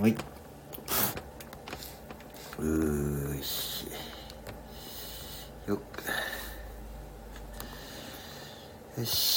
ほい。うーし。よっ。よし。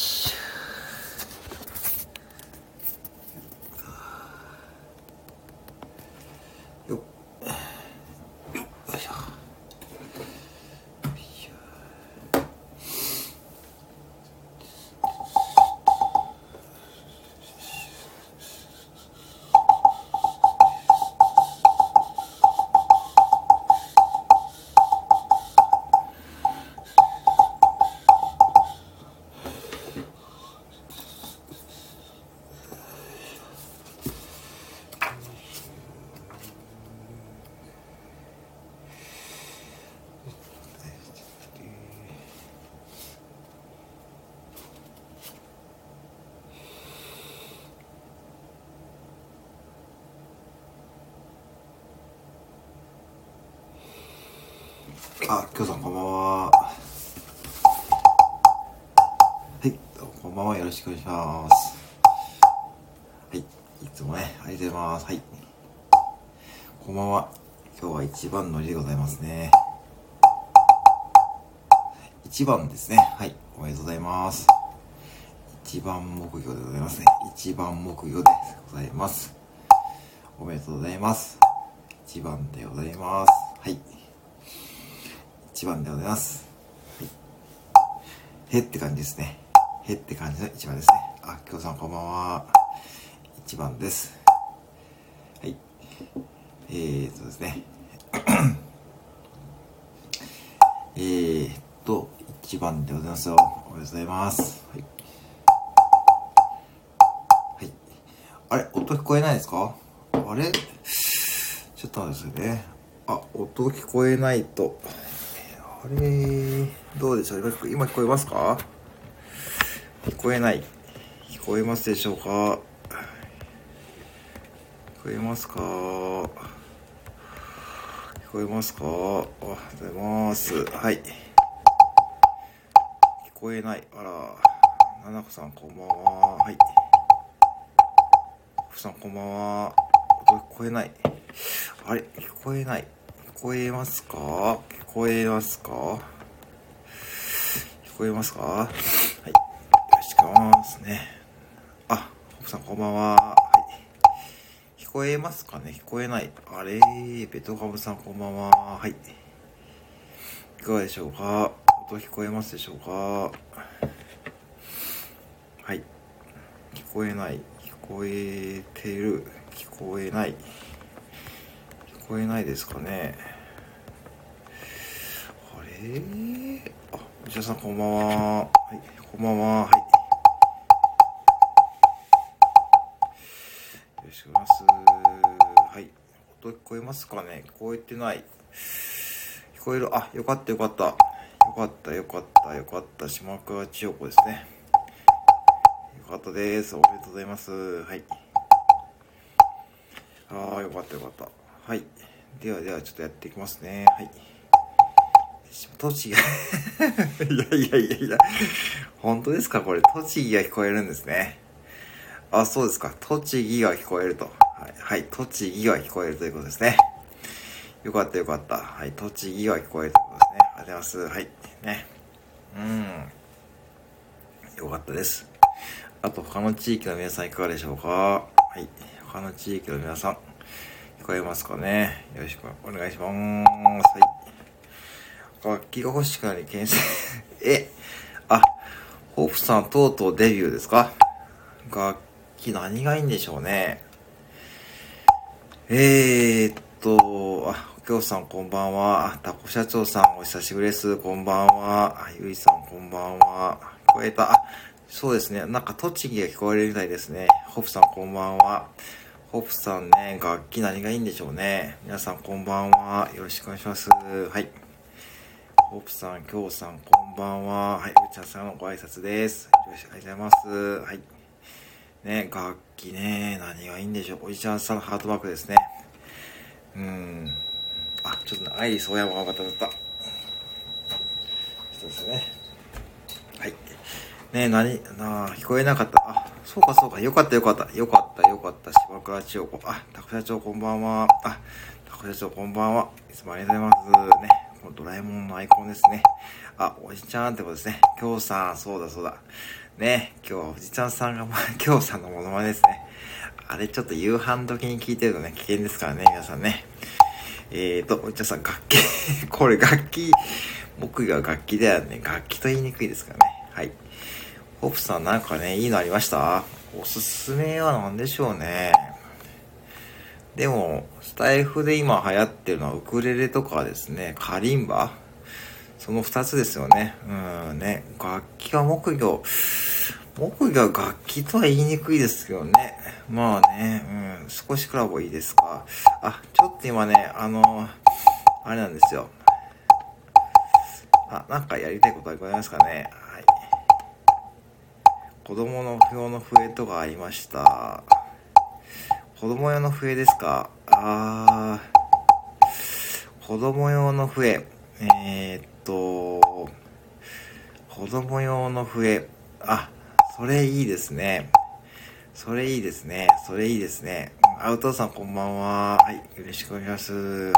あ、きょうさんこんばんは。はい、こんばんは。よろしくお願いします。はい、いつもね、ありがとうございます。はい。こんばんは。今日は一番乗りでございますね。一番ですね。はい、おめでとうございます。一番木魚でございますね。一番木魚でございます。おめでとうございます。一番でございます。はい。一番でございます。はい。へって感じですね。へって感じの一番ですね。あ、きょうさんこんばんは。一番です。はい。えーとですね。えーっと、一番でございますよ。おめでとうございます。はい。はい。あれ音聞こえないですか？あれ？ちょっと待ってくださいね。あ、音聞こえないと。あれどうでしょう？今聞こえますか？聞こえない。聞こえますでしょうか？聞こえますか？聞こえますか？ありがとうございます。はい。聞こえない。あら。ななこさんこんばんは。はい。ふさんこんばんは。聞こえない。あれ聞こえない。聞こえますか？聞こえますか？聞こえますか？はい。よろしくお願いしますね。あ、ホプさんこんばんは。はい。聞こえますかね？聞こえない。あれ？ベトガムさんこんばんは。はい。いかがでしょうか？音聞こえますでしょうか？はい。聞こえない。聞こえてる。聞こえない。聞こえないですかねあれ？あ、内田さんこんばんは。はい、こんばんは。はい。よろしくお願いします。はい。音聞こえますかね？聞こえてない。聞こえる。あ、よかったよかった。よかったよかったよかった。島川千代子ですね。よかったです。おめでとうございます。はい。ああ、よかったよかった。はい。ではでは、ちょっとやっていきますね。はい。栃木がいやいやいやいや、本当ですか？これ、栃木が聞こえるんですね。あ、そうですか。栃木が聞こえると。はい、はい、栃木が聞こえるということですね。よかったよかった。はい、栃木が聞こえるということですね。ありがとうございます。はい。ね。うん。よかったです。あと、他の地域の皆さんいかがでしょうか？はい。他の地域の皆さん、聞こえますかねよろしくお願いします。はい。楽器が欲しくなり検索、え、あ、ホープさんとうとうデビューですか？楽器何がいいんでしょうね。えー、っと、あ、きょうさんこんばんは。タコ社長さんお久しぶりです。こんばんは。ゆいさんこんばんは。聞こえた。あ、そうですね。なんか栃木が聞こえるみたいですね。ホップさんこんばんは。ホップさんね、楽器何がいいんでしょうね。皆さんこんばんは。よろしくお願いします。はい。ホップさん、きょうさんこんばんは。はい。うちゃさんのご挨拶です。よろしくお願いします。はい。ね、楽器ね、何がいいんでしょう。おじちゃんさんのハートマークですね。うーん。あ、ちょっとね、アイリスオーヤマがまた歌った。そうですね。はい。ね何、な聞こえなかった。あ、そうかそうか。よかったよかった。よかったよかった。島倉千代子。あ、タコ社長こんばんは。あ、タコ社長こんばんは。いつもありがとうございます。ね。このドラえもんのアイコンですね。あ、おじちゃんってことですね。今日さん、そうだそうだ。ね。今日はおじちゃんさんが、今日さんのものまねですね。あれちょっと夕飯時に聞いてるとね、危険ですからね、皆さんね。えーと、おじちゃんさん、楽器 これ楽器、僕が楽器だよね。楽器と言いにくいですからね。はい。ホプさんなんかね、いいのありました？おすすめは何でしょうね。でも、スタイフで今流行ってるのはウクレレとかですね、カリンバ？その二つですよね。うんね。楽器は木魚。木魚は楽器とは言いにくいですけどね。まあね、うん、少しクラブいいですか。あ、ちょっと今ね、あの、あれなんですよ。あ、なんかやりたいことはございますかね。はい。子供の用の笛とかありました。子供用の笛ですか？あー、子供用の笛。えー、っと、子供用の笛。あ、それいいですね。それいいですね。それいいですね。アウトさんこんばんは。はい。よろしくお願いします。はい。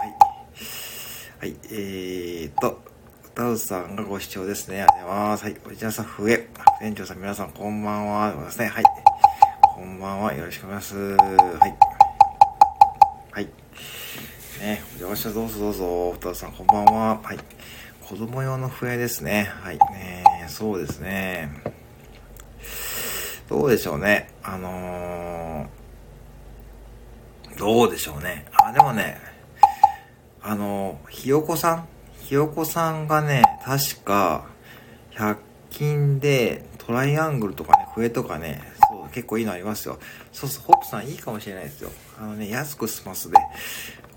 はい。えーと、歌うさんがご視聴ですね。ありがとうございます。はい。おじちゃんさん、笛。店長さん、皆さん、こんばんは。ですね。はい。こんばんは。よろしくお願いします。はい。はい。ね、お邪魔します。どうぞどうぞ。歌うさん、こんばんは。はい。子供用の笛ですね。はい。ねそうですね。どうでしょうね。あのー、どうでしょうね。あ、でもね、あのー、ひよこさんひよこさんがね、確か、100均でトライアングルとかね、笛とかね、そう、結構いいのありますよ。そうそう、ホップさんいいかもしれないですよ。あのね、安く済ますで。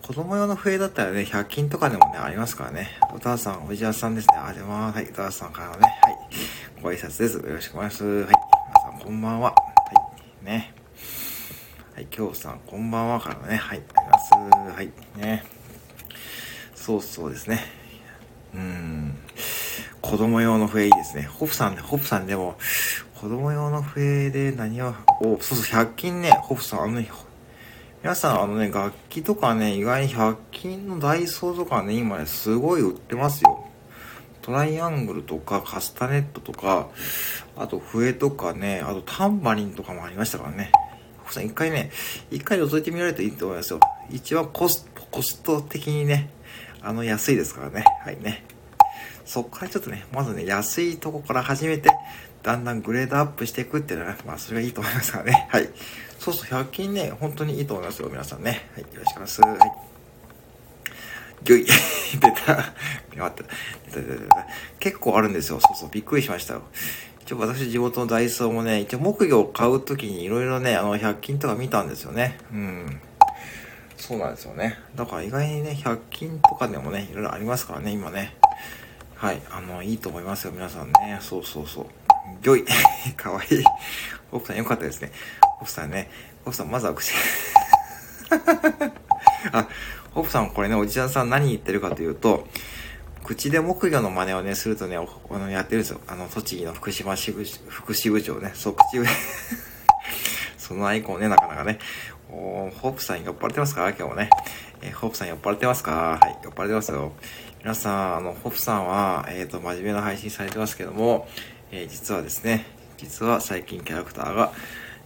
子供用の笛だったらね、100均とかでもね、ありますからね。お母さん、おじやさんですね。ありがとうございます。はい、お母さんからのね、はい。ご挨拶です。よろしくお願いします。はい。皆さん、こんばんは。はい。ね。はい、今日さん、こんばんはからね、はい。あります。はい。ね。そうそうですね。うん。子供用の笛いいですね。ホプさんね、ホプさんでも、子供用の笛で何を、お、そうそう、100均ね、ホプさん、あの、皆さん、あのね、楽器とかね、意外に100均のダイソーとかね、今ね、すごい売ってますよ。トライアングルとか、カスタネットとか、あと笛とかね、あとタンバリンとかもありましたからね。ホプさん、一回ね、一回覗いてみられるといいと思いますよ。一番、コスト的にね、あの、安いですからね。はいね。そっからちょっとね、まずね、安いとこから始めて、だんだんグレードアップしていくっていうのは、ね、まあ、それがいいと思いますからね。はい。そうそう、100均ね、本当にいいと思いますよ、皆さんね。はい、よろしくお願いします。はい。ギュイ 出た。待って。出た出た出た。結構あるんですよ。そうそう、びっくりしましたよ。一応私地元のダイソーもね、一応木魚を買うときにいろいろね、あの、100均とか見たんですよね。うん。そうなんですよね。だから意外にね、100均とかでもね、いろいろありますからね、今ね。はい、あの、いいと思いますよ、皆さんね。そうそうそう。ギョイかわい い。奥さんよかったですね。奥さんね、奥さんまずは口 あ、奥さんこれね、おじちゃんさん何言ってるかというと、口で木魚の真似をね、するとね、あの、やってるんですよ。あの、栃木の福島支部、福支部長ね、そう、口上 そのアイコンね、なかなかね、おホープさん酔っ払ってますか？今日もね。えー、ホープさん酔っ払ってますか？はい、酔っ払ってますよ。皆さん、あの、ホープさんは、えっ、ー、と、真面目な配信されてますけども、えー、実はですね、実は最近キャラクターが、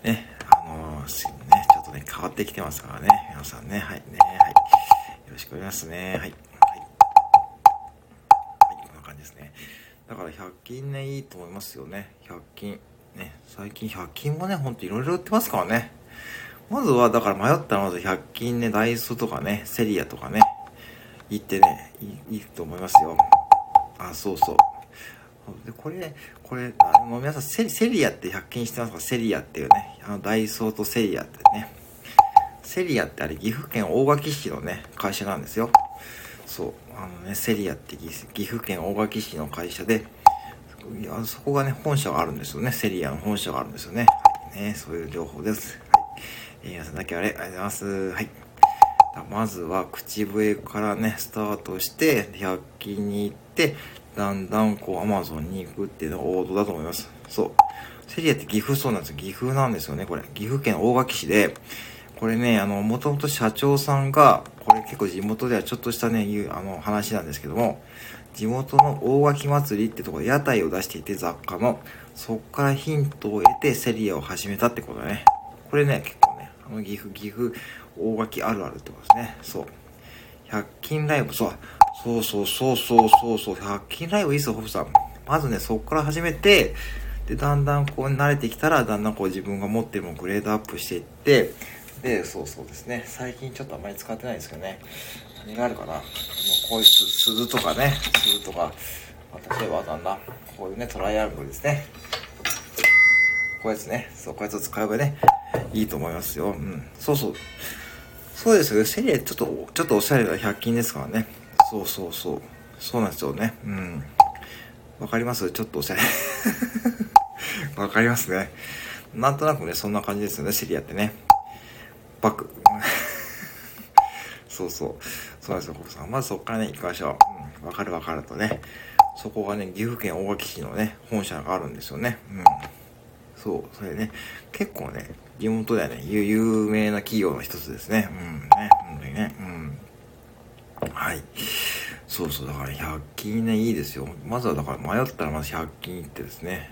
ね、あのー、ね、ちょっとね、変わってきてますからね。皆さんね、はい、ね、はい。よろしくお願いしますね。はい。はい。はい、こんな感じですね。だから100均ね、いいと思いますよね。100均。ね、最近100均もね、ほんといろいろ売ってますからね。まずは、だから迷ったらまず100均ね、ダイソーとかね、セリアとかね、行ってね、いいと思いますよ。あ、そうそう。で、これ、これ、あの、皆さんセ、セリアって100均知ってますか？セリアっていうね、あの、ダイソーとセリアってね。セリアってあれ、岐阜県大垣市のね、会社なんですよ。そう。あのね、セリアって岐阜県大垣市の会社で、いやそこがね、本社があるんですよね。セリアの本社があるんですよね。はい、ね、そういう情報です。えー、皆さんだけあれ、ありがとうございます。はい。まずは口笛からね、スタートして、100均に行って、だんだんこう Amazon に行くっていうのが王道だと思います。そう。セリアって岐阜そうなんですよ。岐阜なんですよね、これ。岐阜県大垣市で、これね、あの、もともと社長さんが、これ結構地元ではちょっとしたね、いうあの話なんですけども、地元の大垣祭りってところで屋台を出していて雑貨の、そっからヒントを得てセリアを始めたってことだね。これね、結構、あの岐阜、岐阜、大垣あるあるってことですね。そう。100均ライブ、そう。そうそうそうそうそうそう。100均ライブいいっすよ、ホフさん。まずね、そこから始めて、で、だんだんこう慣れてきたら、だんだんこう自分が持ってるものグレードアップしていって、で、そうそうですね。最近ちょっとあまり使ってないですけどね。何があるかな。もうこういう鈴とかね、鈴とか、例えばだんだん、こういうね、トライアングルですね。こうやつね。そう、こうやつを使えばね、いいと思いますよ。うん。そうそう。そうですよ。セリエ、ちょっと、ちょっとおしゃれな100均ですからね。そうそうそう。そうなんですよね。うん。わかります？ちょっとおしゃれ。わかりますね。なんとなくね、そんな感じですよね、セリアってね。バック。そうそう。そうなんですよ、コブさん。まずそこからね、行きましょう。うん。わかるわかるとね。そこがね、岐阜県大垣市のね、本社があるんですよね。うん。そう、それね、結構ね、地元ではね、有名な企業の一つですね。うん、ね、本当にね。うん。はい。そうそう、だから100均ね、いいですよ。まずはだから迷ったらまず100均行ってですね。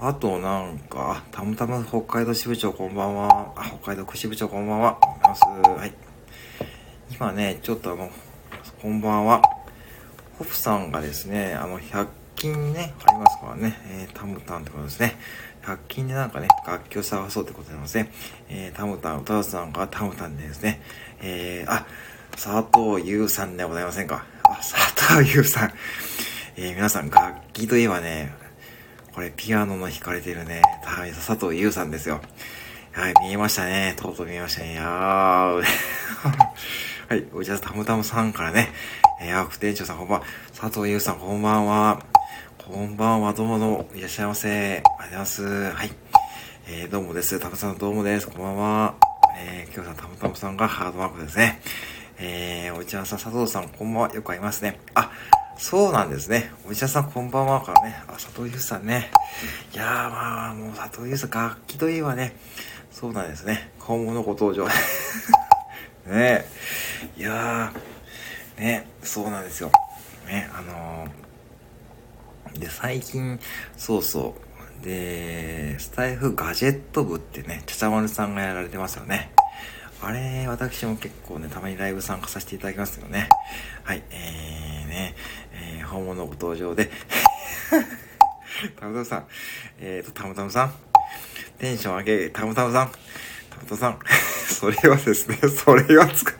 あとなんか、たむたむ北海道支部長こんばんは。あ、北海道支部長こんばんは。ます。はい。今ね、ちょっとあの、こんばんは。ホフさんがですね、あの、100均ね、ありますからね、えー、タムタンってことですね。100均でなんかね、楽器を探そうってことでますね。えー、タムタン、歌うさんがタムタンでですね、えー、あ、佐藤優さんではございませんか。あ、佐藤優さん。えー、皆さん、楽器といえばね、これピアノの弾かれてるね、佐藤優さんですよ。はい、見えましたね。とうとう見えましたね。やー。はい、おじゃたむたむさんからね、えー、副店長さんこんばんは。佐藤優さんこんばんは。こんばんは、どうもどうも、いらっしゃいませ。ありがとうございます。はい。えー、どうもです。たむさんどうもです。こんばんは。えー、今日さん、たむたむさんがハードマークですね。えー、おじゃさん、佐藤さん、こんばんは。よく会いますね。あ、そうなんですね。おじちゃさん、こんばんはからね。あ、佐藤優さんね。いやー、まあ、もう佐藤優さん、楽器といえばね、そうなんですね。今後のご登場。ねいやー、ね、そうなんですよ。ね、あのー、で、最近、そうそう。で、スタイフガジェット部ってね、ちゃちゃまるさんがやられてますよね。あれ、私も結構ね、たまにライブ参加させていただきますよね。はい、えーね、えー、本物ご登場で、たむたむさん、えーと、たむたむさん、テンション上げ、たむたむさん、たむたむさん、それはですね、それはつく、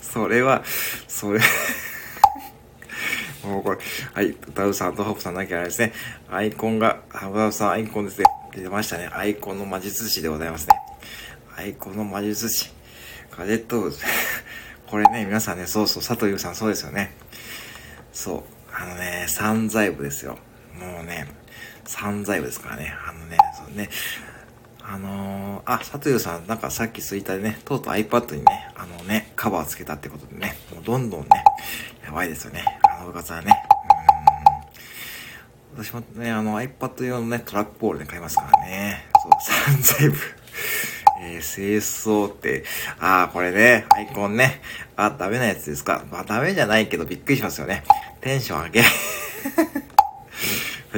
それは、それもうこれ、はい、タウさんとホップさんなきゃあれですね、アイコンが、タムタムさんアイコンですね、出てましたね、アイコンの魔術師でございますね。アイコンの魔術師。ガジェット、これね、皆さんね、そうそう、佐藤優さんそうですよね。そう。あのね、散財部ですよ。もうね、散財部ですからね。あのね、そうね。あのー、あ、佐藤優さん、なんかさっきツイッターでね、とうとう iPad にね、あのね、カバーつけたってことでね、もうどんどんね、やばいですよね。あの部活はね。うん。私もね、あの iPad 用のね、トラックボールで買いますからね。そう、散財部。えー、清掃って、あー、これね、アイコンね。あ、ダメなやつですか。まあ、ダメじゃないけどびっくりしますよね。テンション上げ。は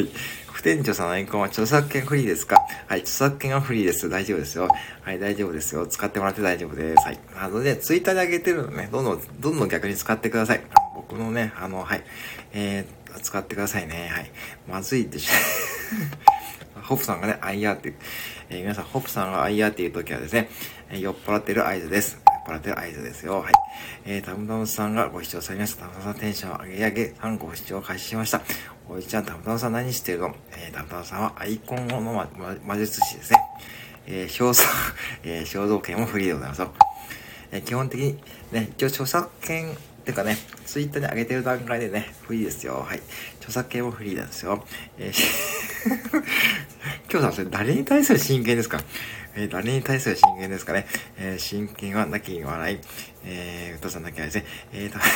い。副店長さんのアイコンは著作権フリーですか？はい、著作権はフリーです。大丈夫ですよ。はい、大丈夫ですよ。使ってもらって大丈夫です。はい。あのね、ツイッターで上げてるのね、どんどん、どんどん逆に使ってください。僕のね、あの、はい。えー、使ってくださいね。はい。まずいってし ホップさんがね、IR っていう、えー、皆さん、ホップさんが IR っていう時はですね、えー、酔っ払ってる合図です。酔っ払ってる合図ですよ。はい。えー、タムタムさんがご視聴されました。タムタムさんテンション上げ上げ、3ご視聴開始しました。おいちゃん、タムタムさん何してるの？えー、タムタムさんはアイコンの、ま、ま、魔術師ですね。えー、表層、えー、肖像権もフリーでございますよ。えー、基本的に、ね、一応著作権てかね、ツイッターに上げてる段階でね、フリーですよ。はい。著作権もフリーなんですよ。えー、今日さ、それ誰に対する真剣ですか？えー、誰に対する真剣ですかね？えー、真剣はなきに笑い。えー、歌さんなきゃですね。えーと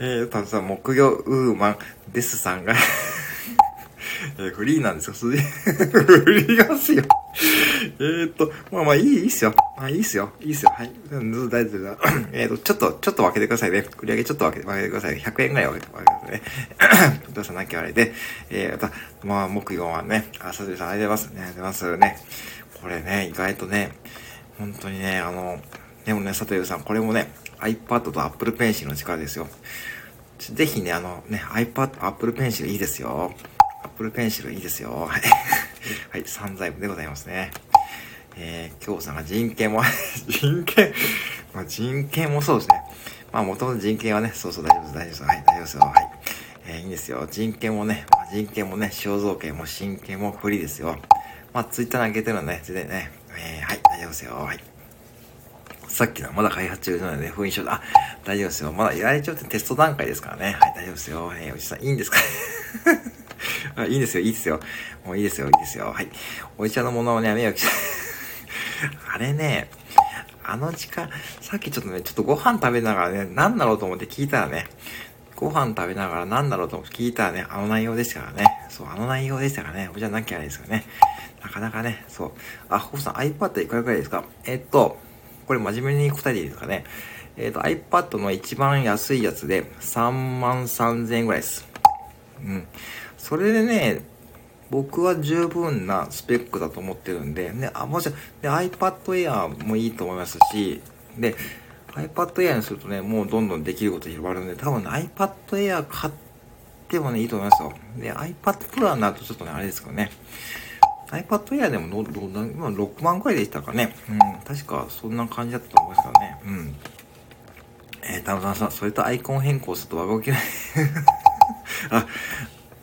えー、たぶんさん、木曜ウーマンですさんがえー、フリーなんですよ。フリーがすよ。えっと、まあまあいい、いいっすよ。まあいいっすよ。いいっすよ。はい。うん、大丈夫だ。えっと、ちょっと、ちょっと分けてくださいね。売り上げちょっと分けて、分けてください。100円ぐらい分けて、分けてくださいね。お父さん泣き笑いで、えー、また、まあ、木曜はね、あ、さとりさんありがとうございます。ね、ありがとうございますね。これね、意外とね、本当にね、あの、でもね、佐藤さん、これもね、iPad と Apple Pencil の力ですよ。ぜひね、あのね、iPad、Apple Pencil いいですよ。Apple Pencil いいですよ。はい。はい、散財部でございますね。えー、京さんが人権も 人権まあ、人権もそうですね。まあ、もともと人権はね、そうそう大丈夫です、大丈夫です。はい、大丈夫ですよ。はい。えー、いいんですよ。人権もね、まあ、人権もね、肖像権も神権もフリーですよ。まあ、ツイッターに上げてるのね、全然ね、えー、はい、大丈夫ですよ。はい。さっきのまだ開発中なので、封印書だ。あ、大丈夫ですよ。まだ、やられちゃってテスト段階ですからね。はい、大丈夫ですよ。えー、おじさん、いいんですか？あいいんですよ、いいですよ。もういいですよ、いいですよ。はい。おじちゃんのものをね、迷惑しあれね、あの時間、さっきちょっとね、ちょっとご飯食べながらね、何だろうと思って聞いたらね、ご飯食べながら何だろうと思って聞いたらね、あの内容でしたからね。そう、あの内容でしたからね。おじゃなきゃあれですからね。なかなかね、そう。あ、ホフさん iPad いくらぐらいですか？えっと、これ真面目に答えていいですかね。えっ、と、iPad の一番安いやつで3万3000円ぐらいです。うん。それでね、僕は十分なスペックだと思ってるんで、ね、あ、もちろん、で、iPad Air もいいと思いますし、で、iPad Air にするとね、もうどんどんできること広がるんで、多分ね、iPad Air 買ってもね、いいと思いますよ。で、iPad Pro になるとちょっとね、あれですけどね。iPad Air でもど、ど、今6万くらいでしたかね。うん、確かそんな感じだったと思いますからね。うん。えー、田野さん、それとアイコン変更すると輪が起きない あ、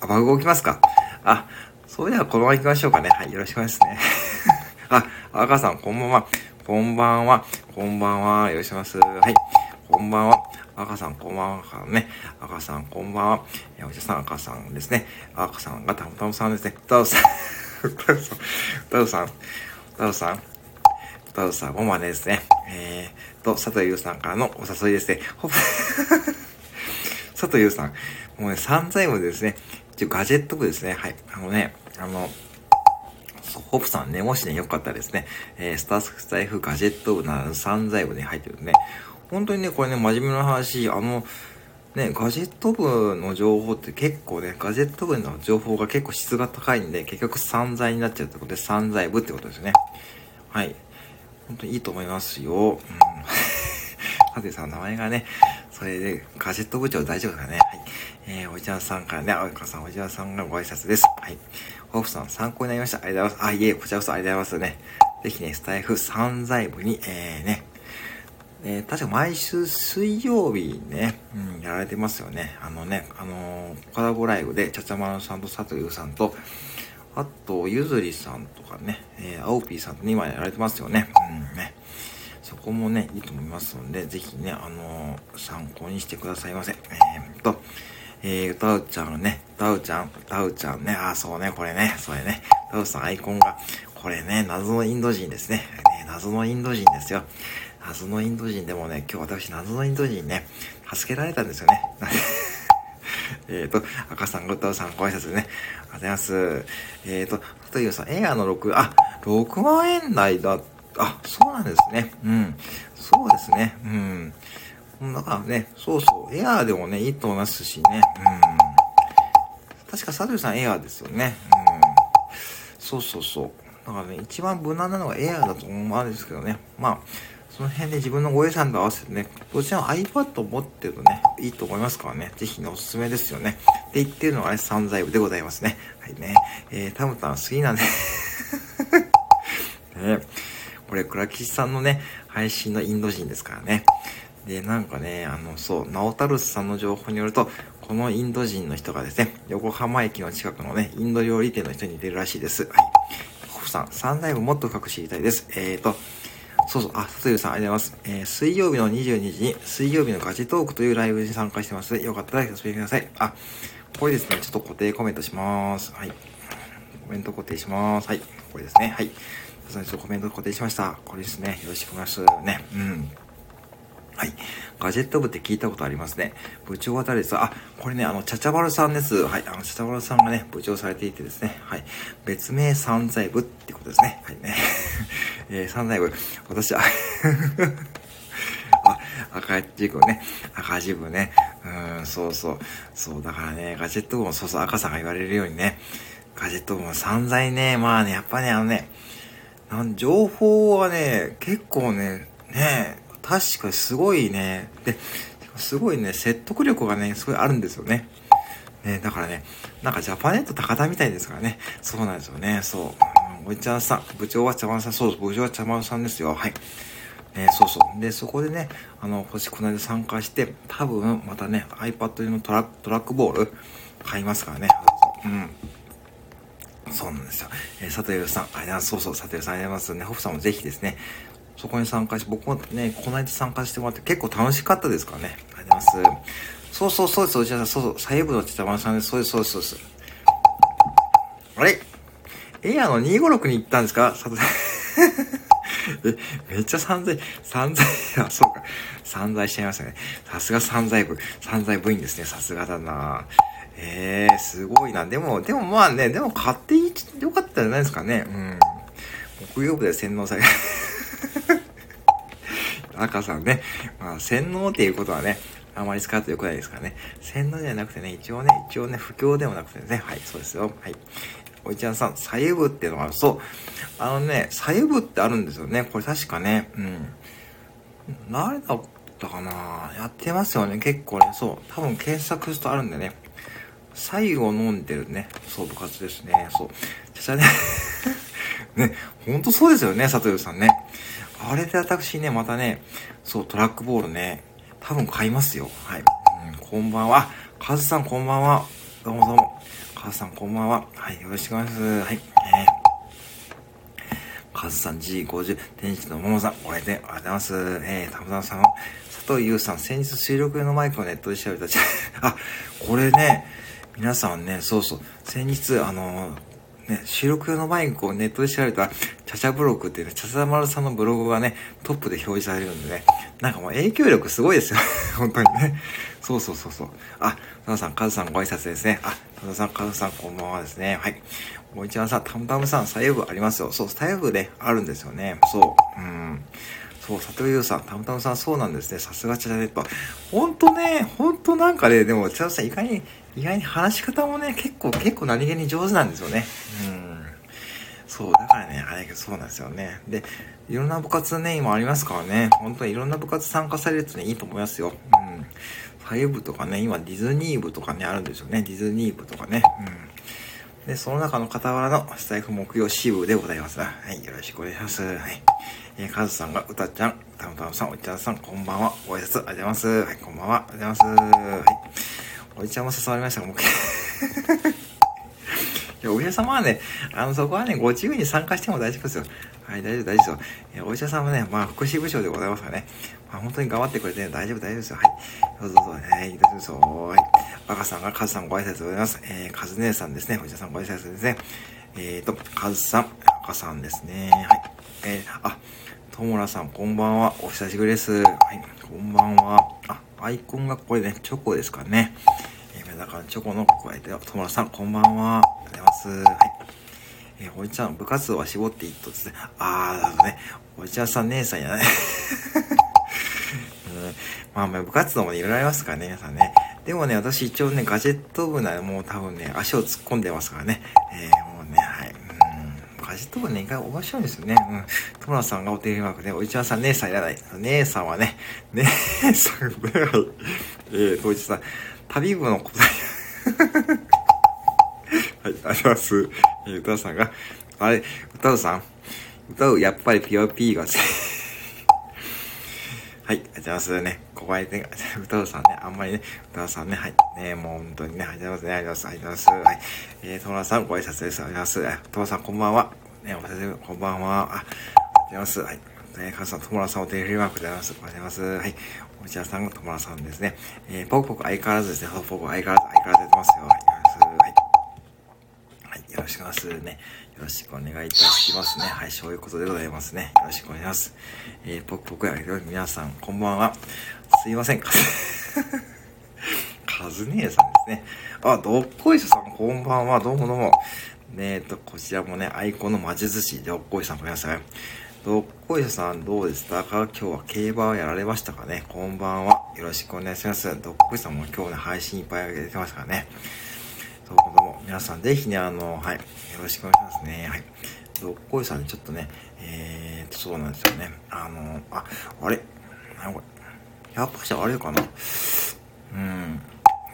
輪が起きますかあ、それではこのまま行きましょうかね。はい、よろしくお願いしますね。あ、赤さん、こんばんは。こんばんは。こんばんは。よろしくお願いします。はい。こんばんは。赤さん、こんばんは。ね。赤さん、こんばんは。おじさん、赤さんですね。赤さんがたむたむさんですね。たうさん。たうさん。たうさん。たうさん。もまねですね。えーと、佐藤優さん。からのお誘いですね。佐藤優さん。もうね、散財部ですね。一応ガジェット部ですね。はい。あのね、あの、ホップさん。ね、もしね、よかったらですね、えー、スタッフスタイフガジェット部なら散財部に入ってるね。本当にね、これね、真面目な話、あの、ね、ガジェット部の情報って結構ね、ガジェット部の情報が結構質が高いんで、結局散財になっちゃうってことで、散財部ってことですね。はい。本当にいいと思いますよ。うん。ハテさん、名前がね、それで、ガジェット部長大丈夫だね。はい。えー、おじゃんさんからね、あおいかさん、おじゃんさんがご挨拶です。はい。ホーフさん、参考になりました。ありがとうございます。あ、いえ、こちらこそありがとうございますね。ぜひね、スタイフ散財部に、えー、ね、えー、確か毎週水曜日ね、うん、やられてますよね。あのね、あのー、コラボライブで、ちゃちゃまるさんと佐藤優さんと、あと、ゆずりさんとかね、えー、あおぴーさんと2枚やられてますよね。うんね。そこもね、いいと思いますので、ぜひね、あのー、参考にしてくださいませ。えー、っと、えー、タウちゃんね、タウちゃん、タウちゃんね、あ、そうね、これね、それね、タウさんアイコンが、これね、謎のインド人ですね。ね謎のインド人ですよ。謎のインド人でもね、今日私謎のインド人ね、助けられたんですよね。えっと、赤さん、グッドさん、ご挨拶ね。ありがとうございます。えっ、ー、と、というさん、エアの6、あ、6万円台だ。あ、そうなんですね。うん。そうですね。うん。だからね、そうそう、エアーでもね、いいと思いますしね。うん。確か、佐藤さんエアーですよね。うん。そうそうそう。だからね、一番無難なのがエアーだと思うんですけどね。まあ、その辺で自分のご予算と合わせてね、どちらも iPad を持ってるとね、いいと思いますからね、ぜひね、おすすめですよね。って言ってるのがね、散財部でございますね。はいね。えー、タムタン好きなんで ね、これ、倉吉さんのね、配信のインド人ですからね。で、なんかね、あの、そう、ナオタルスさんの情報によると、このインド人の人がですね、横浜駅の近くのね、インド料理店の人に似てるらしいです。はい。ホフさん、サンライブもっと深く知りたいです。えーと、そうそう、あ、さとさん、ありがとうございます。えー、水曜日の22時に、水曜日のガチトークというライブに参加してますので、よかったらおてください。あ、これですね、ちょっと固定コメントします。はい。コメント固定します。はい。これですね。はい。ちょっとコメント固定しました。これですね。よろしくお願いします。ね。うん。はい。ガジェット部って聞いたことありますね。部長は誰ですか？あ、これね、あの、チャチャバルさんです。はい。あの、チャチャバルさんがね、部長されていてですね。はい。別名散財部ってことですね。はいね。えー、散財部。私は あ、赤字部ね。赤字部ね。うん、そうそう。そう、だからね、ガジェット部もそうそう赤さんが言われるようにね。ガジェット部も散財ね。まあね、やっぱね、あのね、なん情報はね、結構ね、ね確かにすごいね、で、すごいね、説得力がね、すごいあるんですよね。ね、だからね、なんかジャパネット高田みたいですからね。そうなんですよね。そう。おいちゃんさん、部長は茶碗さん、そう、部長は茶碗さんですよ。はい。ね、そうそう。で、そこでね、あの、星この間参加して、多分、またね、iPad 用のトラトラックボール買いますからね。う。ん。そうなんですよ。えー、佐藤さん、ありがとうございます。そうそう、佐藤さんありがとうございます。ね、ホフさんもぜひですね、そこに参加して、僕もね、この間参加してもらって結構楽しかったですからね。ありがとうございます。そうそうそうです、おじさん、そうそう、左右部のちたまさんです。そうです、そうです、そうです。あれ？エアの256に行ったんですか？さん。え、めっちゃ散財、散財、あ、そうか。散財しちゃいましたね。さすが散財部。散財部員ですね。さすがだなええー、すごいな。でも、でもまあね、でも買って、よかったじゃないですかね。うん。木曜日で洗脳され、赤さんね。まあ、洗脳っていうことはね、あまり使うと良くないですからね。洗脳じゃなくてね、一応ね、一応ね、不況でもなくてね、はい、そうですよ。はい。おいちゃんさん、左右部っていうのがある。そう。あのね、左右部ってあるんですよね。これ確かね、うん。誰だったかなやってますよね、結構ね。そう。多分検索するとあるんでね。最後飲んでるね。そう、部活ですね。そう。じゃね、ね、ほんとそうですよね、佐藤さんね。あれで私ね、またね、そう、トラックボールね、多分買いますよ。はい。うん、こんばんは。カズさんこんばんは。どうもどうも。カズさんこんばんは。はい、よろしくお願いします。はい。えー、カズさん G50、天使のももさん、お会いで、とうございます。えー、たむたむさん、佐藤優さん、先日収録用のマイクをネットで調べた。あ、これね、皆さんね、そうそう、先日、あのね、収録用のマイクをネットで調べたら、チャチャブログっていうね、チャチャマルさんのブログがね、トップで表示されるんでね、なんかもう影響力すごいですよ。本当にね。そうそうそうそう。あ、タダさん、カズさんご挨拶ですね。あ、タダさん、カズさんこんばんはですね。はい。もう一番さん、タムタムさん、左右部ありますよ。そう、左右部ね、あるんですよね。そう。うん。そう、佐藤優さん、たむたむさん、そうなんですね。さすがチャチャネット。ほんとね、ほんとなんかね、でも、チャチャさん、意外に、意外に話し方もね、結構、結構何気に上手なんですよね。うん。そう、だからね、あれ、そうなんですよね。で、いろんな部活ね、今ありますからね、本当にいろんな部活参加されるとね、いいと思いますよ。うん。ファイブとかね、今ディズニー部とかね、あるんですよね。ディズニー部とかね。うん。で、その中の傍らのスタイフ木曜支部でございます。はい、よろしくお願いします。はい。えー、カズさんが、うたちゃん、たむたむさん、おいちゃんさん、こんばんは。ご挨拶、ありがとうございます。はい、こんばんは。ありがとうございます。はい。おいちゃんも誘われましたが、もう、いや、お医者様はね、あの、そこはね、ご自由に参加しても大丈夫ですよ。はい、大丈夫、大丈夫ですよ。お医者さんはね、まあ、福祉部長でございますからね。まあ、本当に頑張ってくれて、ね、大丈夫、大丈夫ですよ。はい。どうぞどうぞ、はい、大丈夫ですよ。はい。赤さんがカズさんご挨拶でございます。えー、カズ姉さんですね。お医者さんご挨拶ですね。えーと、カズさん、赤さんですね。はい。えー、あ、ともらさん、こんばんは。お久しぶりです。はい、こんばんは。あ、アイコンがこれね、チョコですかね。えー、だからチョコの加えて、ともらさん、こんばんは。ありがとうございます。はい。えー、ほいちゃん、部活動は絞っていいとですね。あー、なるほどね。ほいちゃんさん姉さんやない。うん、まあまあ、部活動もいろいろありますからね、皆さんね。でもね、私一応ね、ガジェット部ならもう多分ね、足を突っ込んでますからね。えー、もうね、はい。ガジェット部ね、意外面白いですよね。うん。トラさんがお手入れマークで、おいちゃんさん、姉さんいらない。姉さんはね、姉さん、はい。えー、といちさん、旅部の答え。はい、ありがとうございます。えー、歌さんが、あれ、歌うさん、歌う、やっぱりピヨピーが、はい、ありがとうございますね。小林ね、歌うさんね、あんまりね、歌うさんね、はい。ね、もう本当にね、ありがとうございます。ありがとうございます。はい。えー、トモラさん、ご挨拶です。ありがとうございます。トモラさん、こんばんは。ね、お久しぶり、こんばんは。あ、ありがとうございます。はい。えー、カズさん、トモラさん、お手振りマークでございます。ありがとうございます。はい。お茶さんがトモラさんですね。えー、ポクポク相変わらずですね。ポクポク相変わらず、相変わらずやってますよ。はい。よろしくお願いしますね。よろしくお願いいたしますね。はい、そういうことでございますね。よろしくお願いします。えー、ぽくぽくや皆さん、こんばんは。すいません。かず姉さんですね。あ、どっこいしょさん、こんばんは。どうもどうも。ねえと、こちらもね、アイコンの魔術師、どっこいさん、ごめんなさい。どっこいさん、どうでした？か今日は競馬をやられましたかね？こんばんは。よろしくお願いします。どっこいさんも今日ね、配信いっぱい上げてますからね？どうもどうも。皆さん、ぜひね、あの、はい。よろしくお願いしますね。はい。どっこいさんちょっとね、えーと、そうなんですよね。あの、あ、あれ？なこれ。やっぱしあれかな？うん。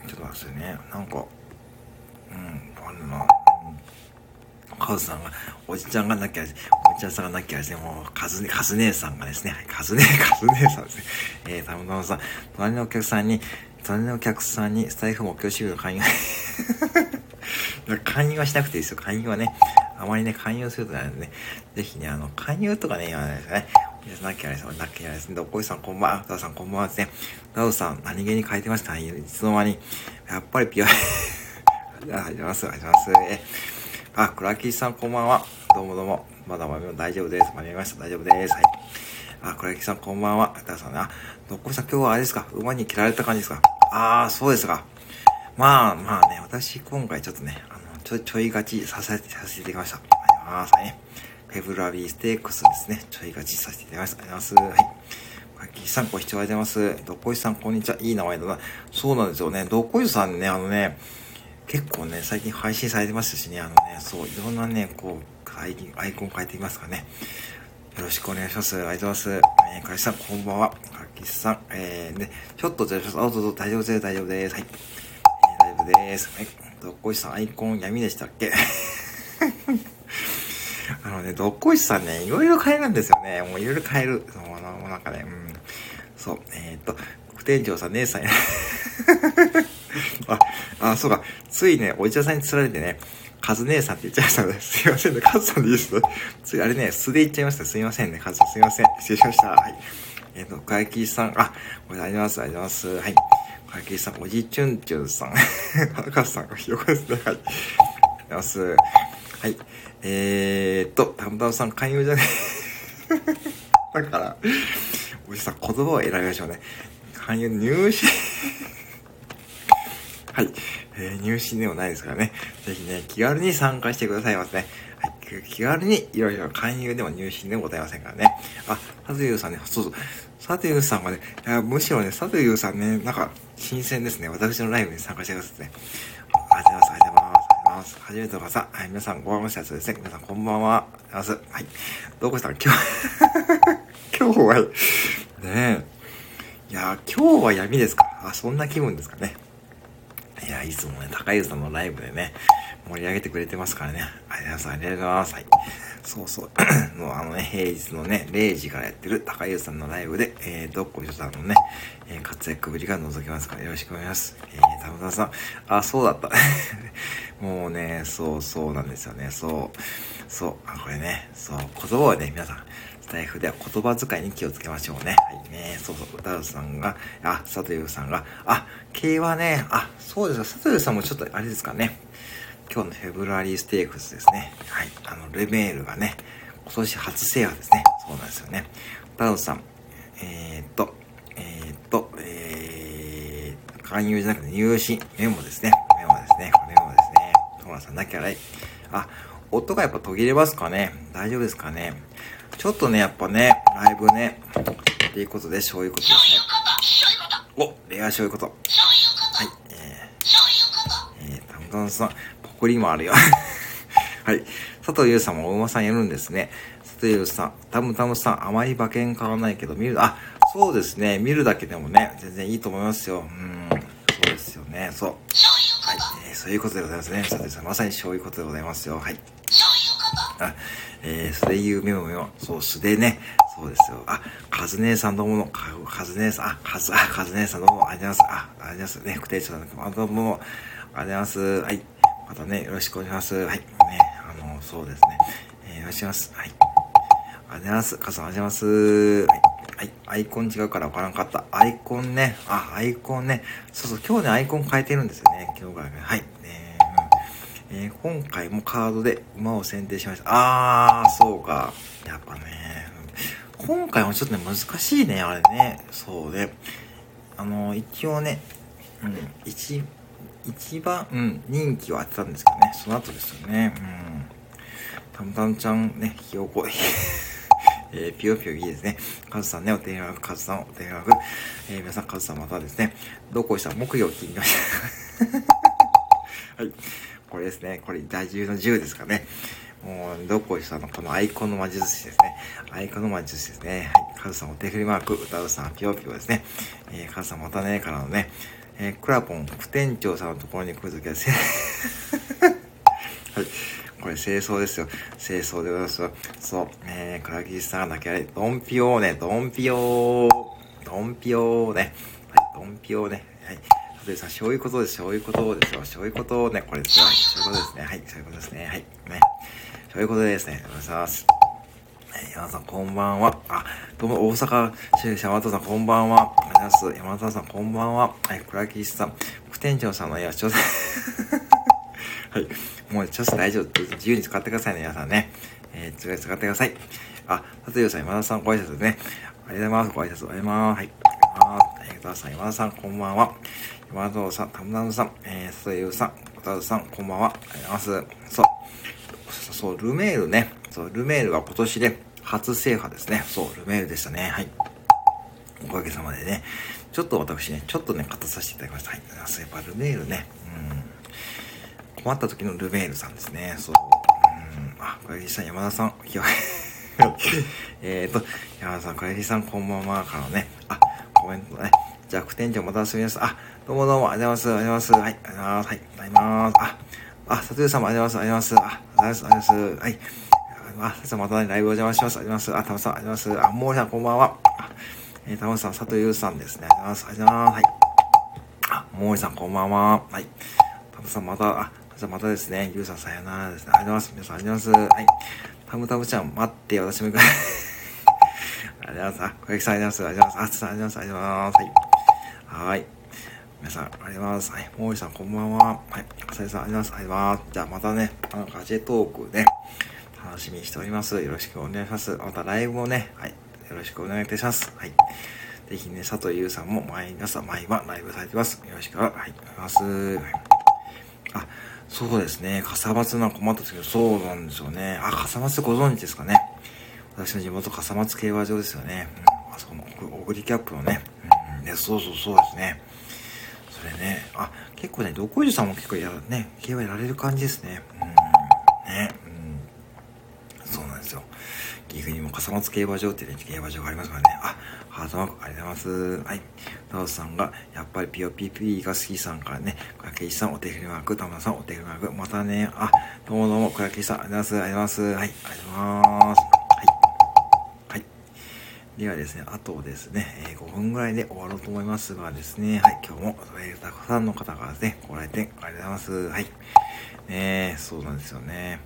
ちょっと待ってね。なんか、うん、あるな。カズさんが、おじちゃんがなきゃ、おじちゃんさんがなきゃですね、もう、カズね、カズ姉さんがですね、カズ姉、カズ姉さんですね。えー、たむたむさん、隣のお客さんに、隣のお客さんにスタイフ目標シールの勧誘勧誘はしなくていいですよ。勧誘はね、あまりね、勧誘するとなるんでね、ぜひね、あの、勧誘とかね、言わないですね。なきゃですなきゃですね。どこいさんこんばんは。ダウさんこんばんはですね。ダウさん、何気に書いてました？いつの間に。やっぱりピア、ありがとうございます。ありがとうございます。あ、クラキーさんこんばんは。どうもどうも。まだまだ大丈夫です。間に合いました。大丈夫です。はい。あ、クラキーさんこんばんは。ダウさん。あ、どっこいさん今日はあれですか？馬に切られた感じですか？ああ、そうですか。まあまあね、私今回ちょっとね、あの、ちょ、ちょい勝ちさせて、させていただきました。ありがとうございます。はい。フェブラリーステークスですね。ちょい勝ちさせていただきました。ありがとうございます。はい。パッキーさん、ご視聴ありがとうございます。どこいさん、こんにちは。いい名前だな。そうなんですよね。どこいさんね、あのね、結構ね、最近配信されてますしね、あのね、そう、いろんなね、こう、アイアイコン変えていますかね。よろしくお願いします。ありがとうございます。えー、かきさん、こんばんは。かきさん、えー、で、ちょっとじゃあ、あ、どうぞ、大丈夫です、大丈夫です。はい。えー、大丈夫です。はい。どっこいさん、アイコン闇でしたっけ？あのね、どっこいしさんね、いろいろ変えるんですよね。もういろいろ変える。その、あの、なんかね、うん。そう、えー、っと、副店長さん、姉さんや。あ、あ、そうか。ついね、お医者さんに釣られてね、カズ姉さんって言っちゃいましたので、すいませんね。カズさんでいいですつい、あれね、素で言っちゃいました。すいませんね。カズさん、すいません。失礼しました。はい。えっ、ー、と、かやきさん、あ、これあります、ありがとうございます。はい。かやきさん、おじちゅんちゅんさん。カズさん、ひよこですね。はい。ありがとうございます。はい。えー、っと、たむたむさん勧誘じゃね だから、おじさん言葉を選びましょうね。勧誘入試はい。えー、入試でもないですからね。ぜひね、気軽に参加してくださいますね。はい。気軽にいろいろ勧誘でも入試でもございませんからね。あ、サトユーさんね、そうそう。サトユーさんはね、いやむしろね、サトユーさんね、なんか、新鮮ですね。私のライブに参加してくださってね。ありがとうございます。ありがとうございます。ありがとうございます。初めての方、はい、皆さん、ご覧のしたやつですね。皆さん、こんばんは。あます。はい。どこさん、今日 今日は、ねえ。いや、今日は闇ですか？あ、そんな気分ですかね。いや、いつもね、高湯さんのライブでね、盛り上げてくれてますからね。ありがとうございます。ありがとうございます。はい。そうそう。のあのね、平日のね、0時からやってる高湯さんのライブで、えー、どっこいしょさんのね、えー、活躍ぶりが覗けますから、よろしくお願いします。えー、たむたさん、あ、そうだった。もうね、そうそうなんですよね。そう。そう。あ、これね、そう。言葉をね、皆さん、スタイフでは言葉遣いに気をつけましょうね。はいね。そうそう。歌うさんが、あ、佐藤さんが、あ、競馬ね、あ、そうですよ。佐藤さんもちょっとあれですかね。今日のフェブラリーステークスですね。はい。あの、レメールがね、今年初制覇ですね。そうなんですよね。ダウさん、えー、っと、えー、っと、えー、勧誘じゃなくて入試、メモですね。メモですね。メモですね。トマさんなきゃない。あ、音がやっぱ途切れますかね大丈夫ですかねちょっとね、やっぱね、ライブね、っていうことで、そういうことですね。お、レアそういうこと。はい、えー、えー、たむたむさん、こりもあるよ。はい。佐藤優さんもお馬さんやるんですね。佐藤優さん、たむたむさん、あまり馬券買わないけど、見る、あ、そうですね。見るだけでもね、全然いいと思いますよ。うん。そうですよね。そう。はい。えー、そういうことでございますね。佐藤さん、まさにそういうことでございますよ。はい。あ、えー、それ言うメモメモ。そう、素でね。そうですよ。あ、カズ姉さんどうもの、カズ姉さん、あ、カズ、あ、カズ姉さんどうも、ありがとうございます。あ、ありがとうございます。ね、副店長さん、どうも、ありがとうございます。はい。またね、よろしくお願いします。はい。ね、あの、そうですね。えー、よろしくお願いします。はい。ありがとうございます。かさん、ありがとうございます。はい。はい。アイコン違うからわからんかった。アイコンね。あ、アイコンね。そうそう、今日ね、アイコン変えてるんですよね。今日からね。はい。えー、今回もカードで馬を選定しました。あー、そうか。やっぱね、今回もちょっとね、難しいね、あれね。そうね。あの、一応ね、うん、一、一番、うん、人気を当てたんですけどね、その後ですよね。うん。たむたむちゃんね、ひよこ、えー、ぴよぴよいいですね。カズさんね、お手紙カズさんお手紙えー、皆さん、カズさんまたですね、どこした？木曜切りました。はい。これですね。これ、大獣の10ですかね。もう、どこしたのこのアイコンの魔術師ですね。アイコンの魔術師ですね。はい。カズさんお手振りマーク、歌うさん、ぴよぴよですね。えー、カズさんまたね、からのね、えー、クラポン、副店長さんのところに来るときは、せ はい。これ清掃ですよ。清掃でございますよ。そう。えー、倉木さんだけあれ、ドンピオーね、ドンピオー。ドンピオーね。はい、ドンピオーね。はい。さてさん、そういうことです。そういうことですよ。そういうことね。これですよ。そういうことですね。はい、そういうことですね。はい。ね。そういうことですね。お願いします。はい、山田さん、こんばんは。あ、どうも、大阪市山田さん、こんばんは。ありがとうございます。山田さん、こんばんは。はい、倉木さん、副店長さんの、いや、ちょっと はい。もうちょっと大丈夫。自由に使ってくださいね、皆さんね。えー、使ってください。あ、佐藤さん、今田さん、ご挨拶ですね。ありがとうございます。ご挨拶おはようございます。はい。ありがとうございます。今田さん、こんばんは。山田さん、田村さん、えー、佐藤優さん、小田さん、こんばんは。ありがとうございます。そう。そう、ルメールね。そう、ルメールは今年で初制覇ですね。そう、ルメールでしたね。はい。おかげさまでね。ちょっと私ね、ちょっとね、勝たさせていただきました。はい。そうやっぱルメールね。うん。困った時のルメールさんですね。そう。うん。あ、小柳さん、山田さん。えっと、山田さん、小柳さん、こんばんは。からね。あ、コメントね。弱点長また遊びます。あ、どうもどうも、ありがとうございます。ありがとうございます。はい、ありがとうございます。はい、ありがとうございます。あ、あ、佐藤さんもありがとうございます。ありがとうございます。ありがとうございます。はい。あ、佐藤さんまた、ライブお邪魔します。ありがとうございます。あ、たまさん、ありがとうございます。あ、もうさん、こんばんは。えー、たまさん、佐藤優さんですね。ありがとうございます。ありがとうございます。はい。あ、もうさん、こんばんは。はい。たまさん、また、あ、じゃまたですね、ゆうさんさよならですね。ありがとうございます。皆さんありがとうございます。はい。たむたむちゃん、待って、私も行く。ありがとうございます。あ、小雪さんありがとうございます。ありがとうございます。あつさんありがとうございます。はい。はい。皆さん、ありがとうございます。はい。もういさん、こんばんは。はい。かさりさん、ありがとうございます。じゃあ、またね、あの、ガジェトークね、楽しみにしております。よろしくお願いします。またライブもね、はい。よろしくお願いいたします。はい。ぜひね、佐藤優さんも毎朝、毎晩ライブされてます。よろしく、お願いします。はい。あ、そうですね。笠松なんか困ったんですけど、そうなんですよね。あ、笠松ご存知ですかね。私の地元笠松競馬場ですよね。うん、あそこのオグリキャップのね。うん、ね、そうそうそうですね。それね、あ、結構ね、どこいじさんも結構やる、ね、競馬やられる感じですね。うん、ね、うん。そうなんですよ。岐阜にも笠松競馬場っていう、ね、競馬場がありますからね。あ、ハートマークありがとうございます。はい。タオさんが、やっぱりピヨピピが好きさんからね、倉木さんお手振りマーク、田村さんお手振りマーク、またね、あ、どうもどうも、倉木さんありがとうございます。ありがとうございます。はい、ありがとうございます。ではですね、あとですね、え、5分ぐらいで終わろうと思いますがですね、はい、今日も、えー、たくさんの方がですね、ご来店ありがとうございます。はい。ねそうなんですよね。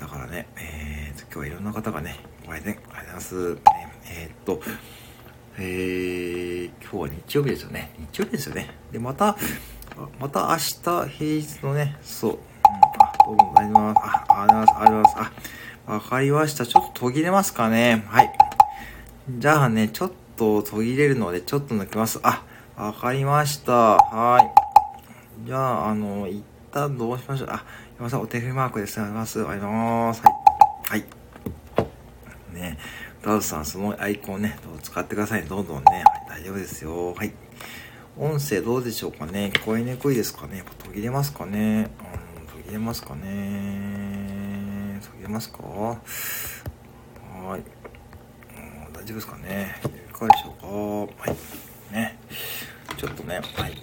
だからね、えー、今日はいろんな方がね、ご来店ありがとうございます。えー、っと、えー、今日は日曜日ですよね。日曜日ですよね。で、また、また明日、平日のね、そう、うん、あ、どうもありがとうございます。あ、ありがとうございます。ありがとうございます。あ、わかりました。ちょっと途切れますかね。はい。じゃあね、ちょっと途切れるので、ちょっと抜きます。あ、わかりました。はい。じゃあ、あの、一旦どうしましょう。あ、山さん、お手振りマークです。ありがとうございます。ありがとうございます。はい。はい。ねダウさん、そのアイコンね、どう使ってください。どんどんね。はい、大丈夫ですよ。はい。音声どうでしょうかね聞こえにくいですかねやっぱ途切れますかねうん、途切れますかね途切れますか？はい。うん、大丈夫ですかねいかがでしょうか？はい。ね。ちょっとね、はい。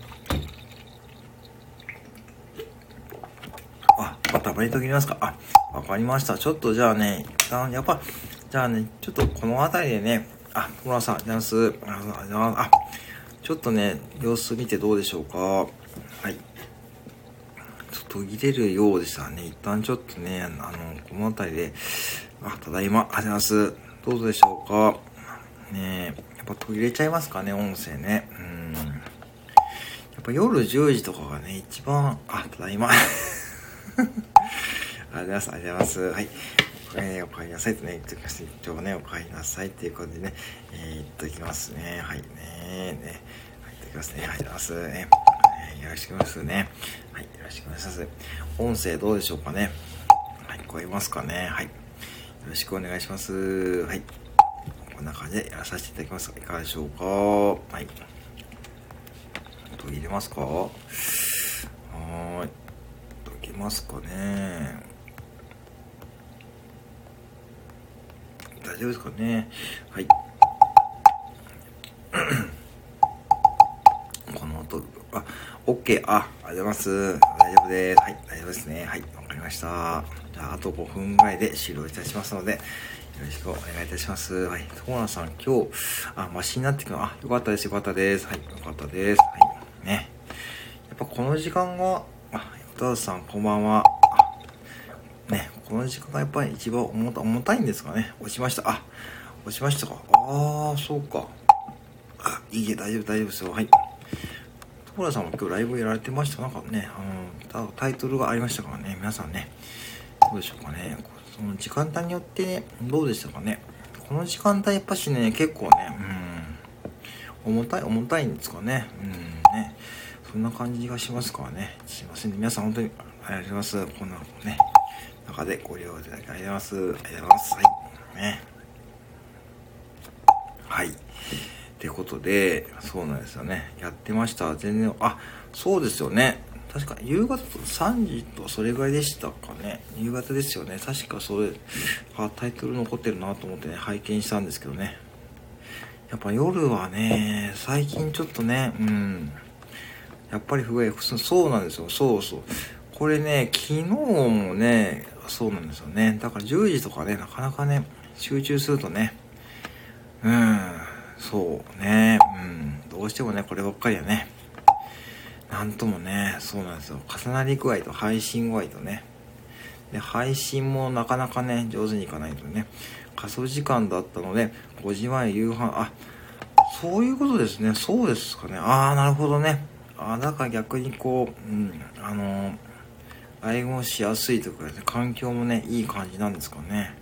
あ、またまに途切れますか？あ、わかりました。ちょっとじゃあね、一旦、やっぱ、じゃあね、ちょっとこの辺りでね、あ、小村さん、ありがとうございます。あ、ちょっとね、様子見てどうでしょうか？はい。ちょっと途切れるようでしたね。一旦ちょっとね、あの、この辺りで、あ、ただいま、ありがとうございます。どうでしょうか？ねやっぱ途切れちゃいますかね、音声ね。うん。やっぱ夜10時とかがね、一番、あ、ただいま。ありがとうございます。ありがとうございます。はい。えー、お帰りなさいとね、言っておきます。今日ね、お帰りなさいっていうことでね、えー、言っときますね。はい、ねね。はい、言っときますね。はい、ありがとうございます。ね、えー、よろしくお願いしますね。はい、よろしくお願いします。音声どうでしょうかね。はい、聞こえますかね。はい。よろしくお願いします。はい。こんな感じでやらさせていただきます。いかがでしょうか？はい。音入れますか？はい。とけますかね？大丈夫ですかね？はい。この音、あ、OK。あ、ありがとうございます。大丈夫です。はい、大丈夫ですね。はい、わかりました。じゃあ、あと5分ぐらいで終了いたしますので、よろしくお願いいたします。はい。トモナさん、今日、あ、マシになってくるあ、よかったです。よかったです。はい、よかったです。はい。ね。やっぱこの時間が、あ、ヨタさん、こんばんは。ね、この時間がやっぱり一番重た重たいんですかね。落ちました。あ、落ちましたか。ああ、そうか。あ、いいえ、大丈夫、大丈夫ですよ。はい。所さんも今日ライブやられてました。なんかね、あの、タイトルがありましたからね、皆さんね、どうでしょうかね。その時間帯によってね、どうでしたかね？この時間帯やっぱしね、結構ね、うん、重たい、重たいんですかね？うんね。そんな感じがしますからね？すいませんね。皆さん本当にありがとうございます。こんなのね、中でご利用いただきありがとうございます。ありがとうございます。はい。ね。はい。ってことで、そうなんですよね。やってました。全然、あ、そうですよね。確か夕方と3時とそれぐらいでしたかね。夕方ですよね。確かそれ、あ、タイトル残ってるなと思ってね、拝見したんですけどね。やっぱ夜はね、最近ちょっとね、うん。やっぱり不具合、そうなんですよ。そうそう。これね、昨日もね、そうなんですよね。だから10時とかね、なかなかね、集中するとね、うん、そうね、うん、どうしてもね、こればっかりはね、なんともね、そうなんですよ。重なり具合と配信具合とね、で、配信もなかなかね、上手にいかないとね、仮想時間だったので、5時前夕飯、あ、そういうことですね。そうですかね。ああ、なるほどね。ああ、だから逆にこう、うん、あのー愛護しやすいとか、ね、環境もね、いい感じなんですかね。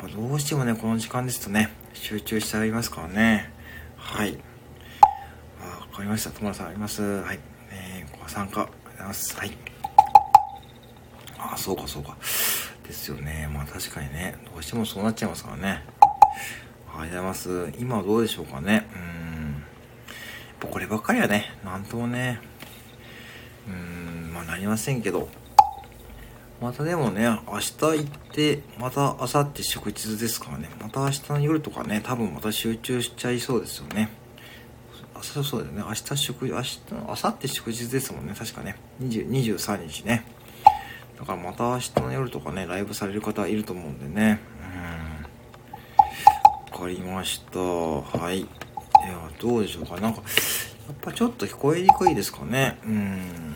やっぱどうしてもね、この時間ですとね、集中してありますからね。はい。わかりました。友田さんあります。はい。参加ありがとうございます。はい。あ、そうかそうか。ですよね。まあ確かにね、どうしてもそうなっちゃいますからね。ありがとうございます。今はどうでしょうかね。うん。こればっかりはね、なんともね、うーん、まあなりませんけど、またでもね、明日行って、また明後日祝日ですからね、また明日の夜とかね、多分また集中しちゃいそうですよね。そうそうだよね、明日祝、明日、明後日祝日ですもんね、確かね、20 23日ね。だからまた明日の夜とかね、ライブされる方いると思うんでね。うん。わかりました。はい。いや、どうでしょうか。なんか、やっぱちょっと聞こえにくいですかね。うん。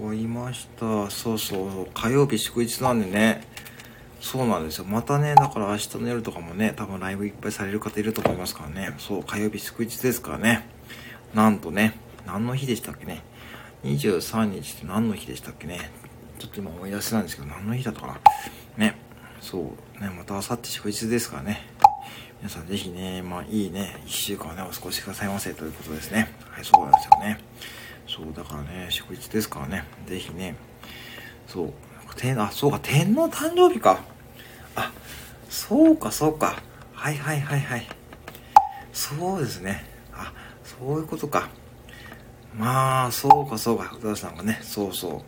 こいましたそうそう火曜日祝日なんでねそうなんですよ。またねだから明日の夜とかもね多分ライブいっぱいされる方いると思いますからね。そう火曜日祝日ですからね。なんとね何の日でしたっけね。23日って何の日でしたっけね。ちょっと今思い出せないんですけど何の日だったかな。ね。そうねまた明後日祝日ですからね。皆さんぜひねまあいいね1週間ねお過ごしくださいませ。ということですね。はいそうなんですよね。そうだからね祝日ですからね。是非ね。そう。天あそうか天皇誕生日か。あそうかそうか。はいはいはいはい。そうですね。あそういうことか。まあそうかそうか。福田さんがねそうそ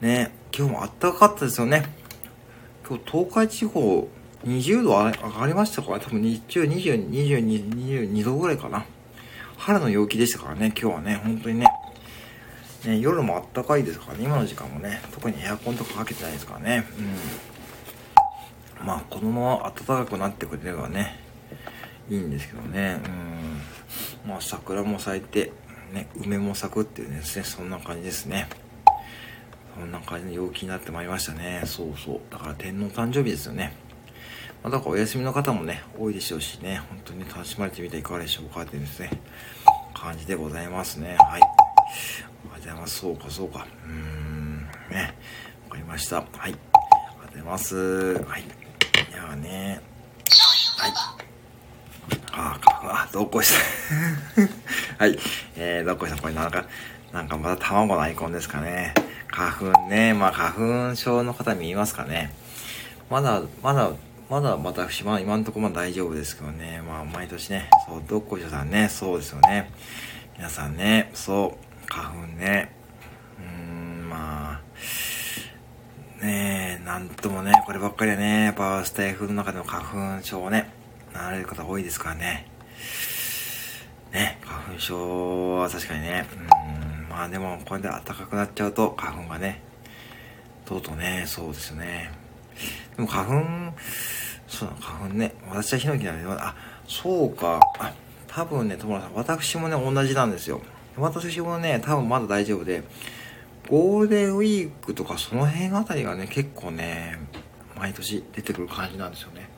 う。ね今日もあったかかったですよね。今日東海地方20度上がりましたから多分日中20、22、22度ぐらいかな。春の陽気でしたからね今日はね本当にね。ね、夜もあったかいですからね、今の時間もね、特にエアコンとかかけてないですからね、うん。まあ、このまま暖かくなってくれればね、いいんですけどね、うん。まあ、桜も咲いて、ね、梅も咲くっていうですね、そんな感じですね。そんな感じの陽気になってまいりましたね。そうそう。だから天皇誕生日ですよね。まあ、だからお休みの方もね、多いでしょうしね、本当に楽しまれてみていかがでしょうかっていうですね、感じでございますね。はい。ございます。そうか、そうか。うーん。ね。わかりました。はい。ありがとうございます。はい。じゃあね。はい。あ、あ、どっこいさん。はい。えー、どっこいさん、これなんか、なんかまた卵のアイコンですかね。花粉ね。まあ、花粉症の方見えますかね。まだ、まだ、まだ私は今のところま大丈夫ですけどね。まあ、毎年ね、そう、どっこいしょさんね、そうですよね。皆さんね、そう、花粉ね。うーん、まあ、ねえ、なんともね、こればっかりはね、やっぱスタイフの中でも花粉症ね、なられる方多いですからね。ね、花粉症は確かにね、うん、まあでもこれで暖かくなっちゃうと花粉がね、とうとうね、そうですよね。でも花粉、そうだ、花粉ね。私はヒノキなんで、あ、そうか。あ、多分ね、友田さん、私もね、同じなんですよ。私もね、多分まだ大丈夫で、ゴールデンウィークとかその辺あたりがね、結構ね、毎年出てくる感じなんですよね。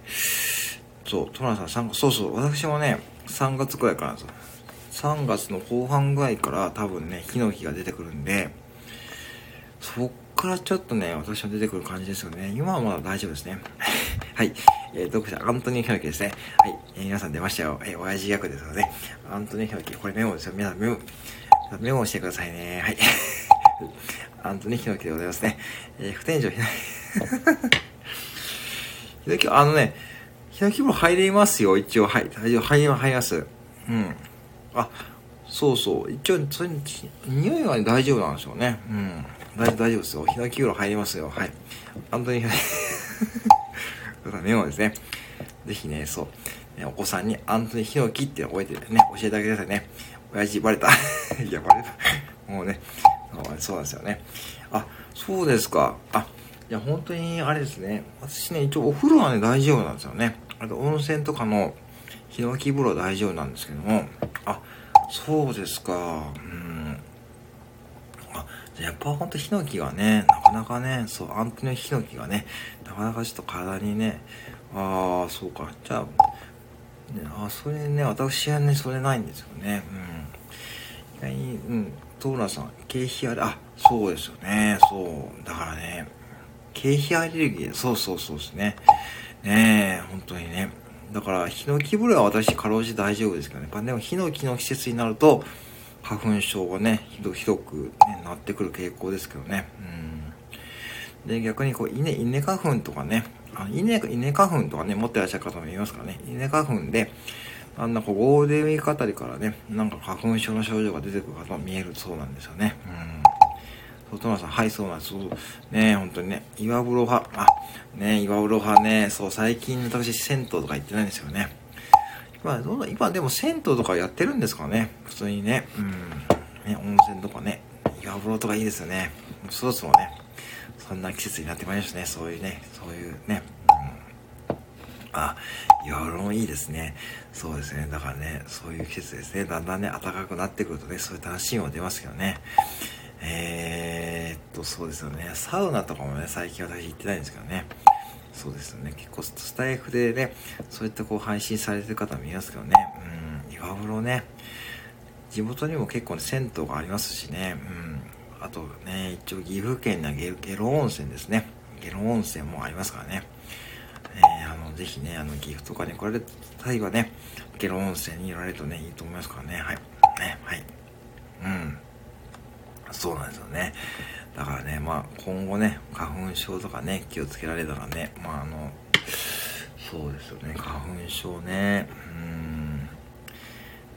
そう、トランさん、そうそう、私もね、3月くらいからなんですよ。3月の後半ぐらいから多分ね、ヒノキが出てくるんで、そっからちょっとね、私は出てくる感じですよね。今はまだ大丈夫ですね。はい。えー、読者、アントニー・ヒノキですね。はい。えー、皆さん出ましたよ。えー、親父役ですので、アントニー・ヒノキ。これメモですよ。皆さんメモ、メモしてくださいね。はい。アントニー・ヒノキでございますね。えー、不天井ヒノキ。ヒノキ、あのね、ヒノキも入れますよ。一応、はい。大丈夫。入ります、入ります。うん。あ、そうそう。一応、それ、匂いは大丈夫なんですよね。うん。大大丈夫ですよ。ヒノキ風呂入りますよ。はい。本当に、メモですね。ぜひね、そう。ね、お子さんにアントニーヒノキって覚えてね、教えてあげてくださいね。親父バレた。いや、バレた。もうね、そうなんですよね。あ、そうですか。あ、いや、本当にあれですね。私ね、一応お風呂はね、大丈夫なんですよね。あと温泉とかのヒノキ風呂大丈夫なんですけども、あ、そうですか。うんやっぱほんとヒノキがね、なかなかね、そう、アンプのヒノキがね、なかなかちょっと体にね、ああ、そうか。じゃあ、ね、あそれね、私はね、それないんですよね。うん。意外に、うん、トーラさん、経費あれ、あ、そうですよね。そう。だからね、経費アレルギー、そうそうそうですね。ねえ、本当にね。だから、ヒノキ風呂は私、かろうじ大丈夫ですけどね。やっぱでも、ヒノキの季節になると、花粉症がね、ひどひどく、ね、なってくる傾向ですけどね。うん。で、逆にこう、稲、稲花粉とかね、あ稲、稲花粉とかね、持ってらっしゃる方もいますからね、稲花粉で、あんなこう、ゴールデンウィークあたりからね、なんか花粉症の症状が出てくる方も見えるそうなんですよね。うん。外村さん、はい、そうなんです。ね本当にね、岩風呂派、あ、ね岩風呂派ね、そう、最近私、銭湯とか行ってないんですよね。まあ、どうだ、今でも銭湯とかやってるんですかね。普通にね。うん。ね、温泉とかね。岩風呂とかいいですよね。そろそろね。そんな季節になってまいりましたね。そういうね、そういうね。うん、あ、岩風呂もいいですね。そうですね。だからね、そういう季節ですね。だんだんね、暖かくなってくるとね、そういう楽しみも出ますけどね。えー、っと、そうですよね。サウナとかもね、最近私行ってないんですけどね。そうですよね。結構スタイフでね、そういったこう配信されてる方見ますけどね。うん、岩風呂ね。地元にも結構ね、銭湯がありますしね。うん。あとね、一応岐阜県にはゲゲロ温泉ですね。ゲロ温泉もありますからね。えー、あの、ぜひね、あの、岐阜とかに来られた際はね、ゲロ温泉にいられるとね、いいと思いますからね。はい。ね、はい。うん。そうなんですよね。だからね、まあ、今後ね、花粉症とかね、気をつけられたらね、まあ、あの、そうですよね、花粉症ね、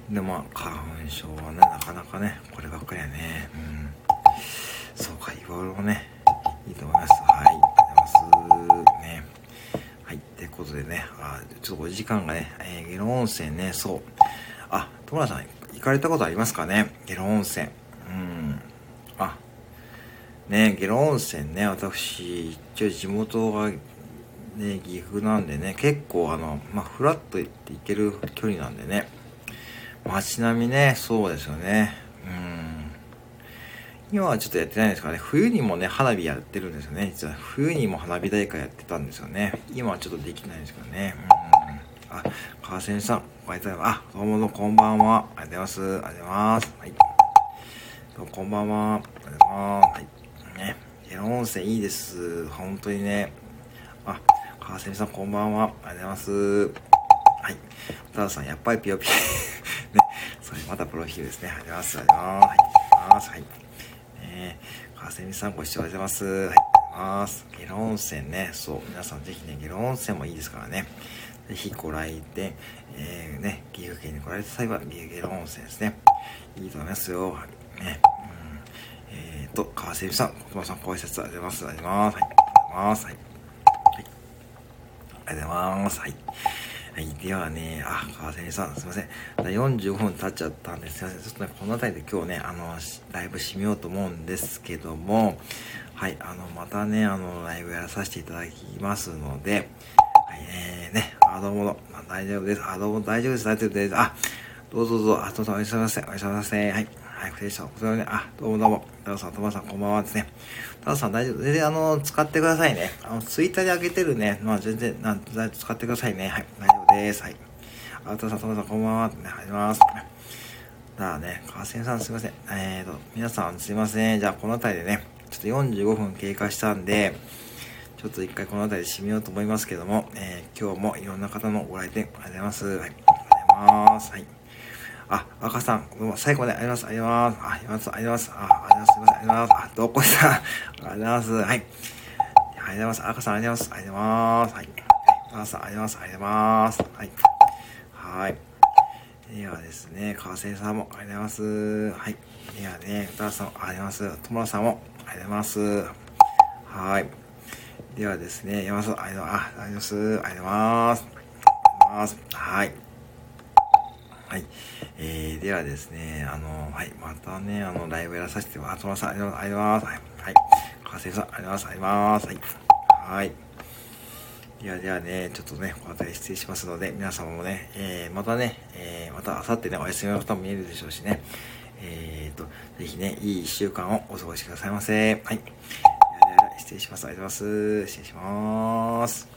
うん。で、まあ、花粉症はね、なかなかね、こればっかりはね、うん。そうか、いろいろね、いいと思います。はい、ありがとうございます。ね。はい、ってことでね、あちょっとお時間がね、えー、ゲロ温泉ね、そう。あ、友田さん、行かれたことありますかね？ゲロ温泉。うん。あね、下呂温泉ね、私、一応地元がね、岐阜なんでね、結構あの、まあ、フラッと行って行ける距離なんでね、街並みね、そうですよね。うん。今はちょっとやってないんですかね、冬にもね、花火やってるんですよね。実は冬にも花火大会やってたんですよね。今はちょっとできないんですけどね。うん。あ、川瀬さん、おはようございます。あ、どうもどうもこんばんは。ありがとうございます。ありがとうございます。はい。どうもこんばんは。ありがとうございます。はい。ね。ゲロ温泉いいです。本当にね。あ、川蝉さんこんばんは。ありがとうございます。はい。たださん、やっぱりピヨピヨ ね、それまたプロフィールですね。ありがとうございます。ありがとうございます。はい。ね川蝉さんご視聴ありがとうございます。はい。ありがとうございます。ゲロ温泉ね。そう。皆さんぜひね、ゲロ温泉もいいですからね。ぜひご来店、えー、ね、岐阜県に来られた際は、ゲロ温泉ですね。いいと思いますよ。ね。と、川瀬さん、小さん、ご挨拶ありがとうございます。ありがとうございます。はい。ありがとうございます。はい。はい、ではね、あ、川瀬さん、すいません。45分経っちゃったんですいません。ちょっとね、この辺りで今日ね、あの、ライブ締めようと思うんですけども、はい、あの、またね、あの、ライブやらさせていただきますので、はい、えー、ね、あ、どうも、大丈夫です。あ、どうも、大丈夫です。大丈夫です。あ、どうぞどうぞ、あ、どうぞ、おやすみなさい。おやすみなさい。はい。はい、失礼した。こちらね、あ、どうもどうも。タダさん、トマさん、こんばんはですね。タダさん、大丈夫？全然、あの、使ってくださいね。あの、ツイッターで開けてるね、まあ、全然、なん、使ってくださいね。はい、大丈夫です。はい。あ、タダさん、トマさん、こんばんは。ね、入ります。だあね、川瀬さん、すいません。えーと、皆さん、すいません。じゃあ、この辺りでね、ちょっと45分経過したんで、ちょっと一回この辺りで締めようと思いますけども、えー、今日もいろんな方のご来店ありがとうございます。はい、ありがとうございます。はい。あ、若さん、最後まであります。あります。あ、あります。あります。あ、あります。すいません。あります。あ、どこさん。ありがとうございます。はい。ありがとうございます。赤さん、ありがとうございます。ありがとうございます。はい。赤さん、ありがとうございます。ありがとうございます。はい。はい。ではですね、川瀬さんもありがとうございます。はい。ではね、歌さんもありがとうございます。友田さんもありがとうございます。はい。ではですね、山さん、ありがとうございます。ありがとうございます。ありがとうございます。はい。はい。えー、ではですね、あの、はい、またね、あの、ライブやらさせてもらってます。ありがとうございます。はい。はい。川瀬さん、ありがとうございます。はい。はい。ではではね、ちょっとね、この辺り失礼しますので、皆様もね、えー、またね、えー、また明後日ね、お休みの方も見えるでしょうしね、えーと、ぜひね、いい一週間をお過ごしくださいませ。はい。失礼します。ありがとうございます。失礼します。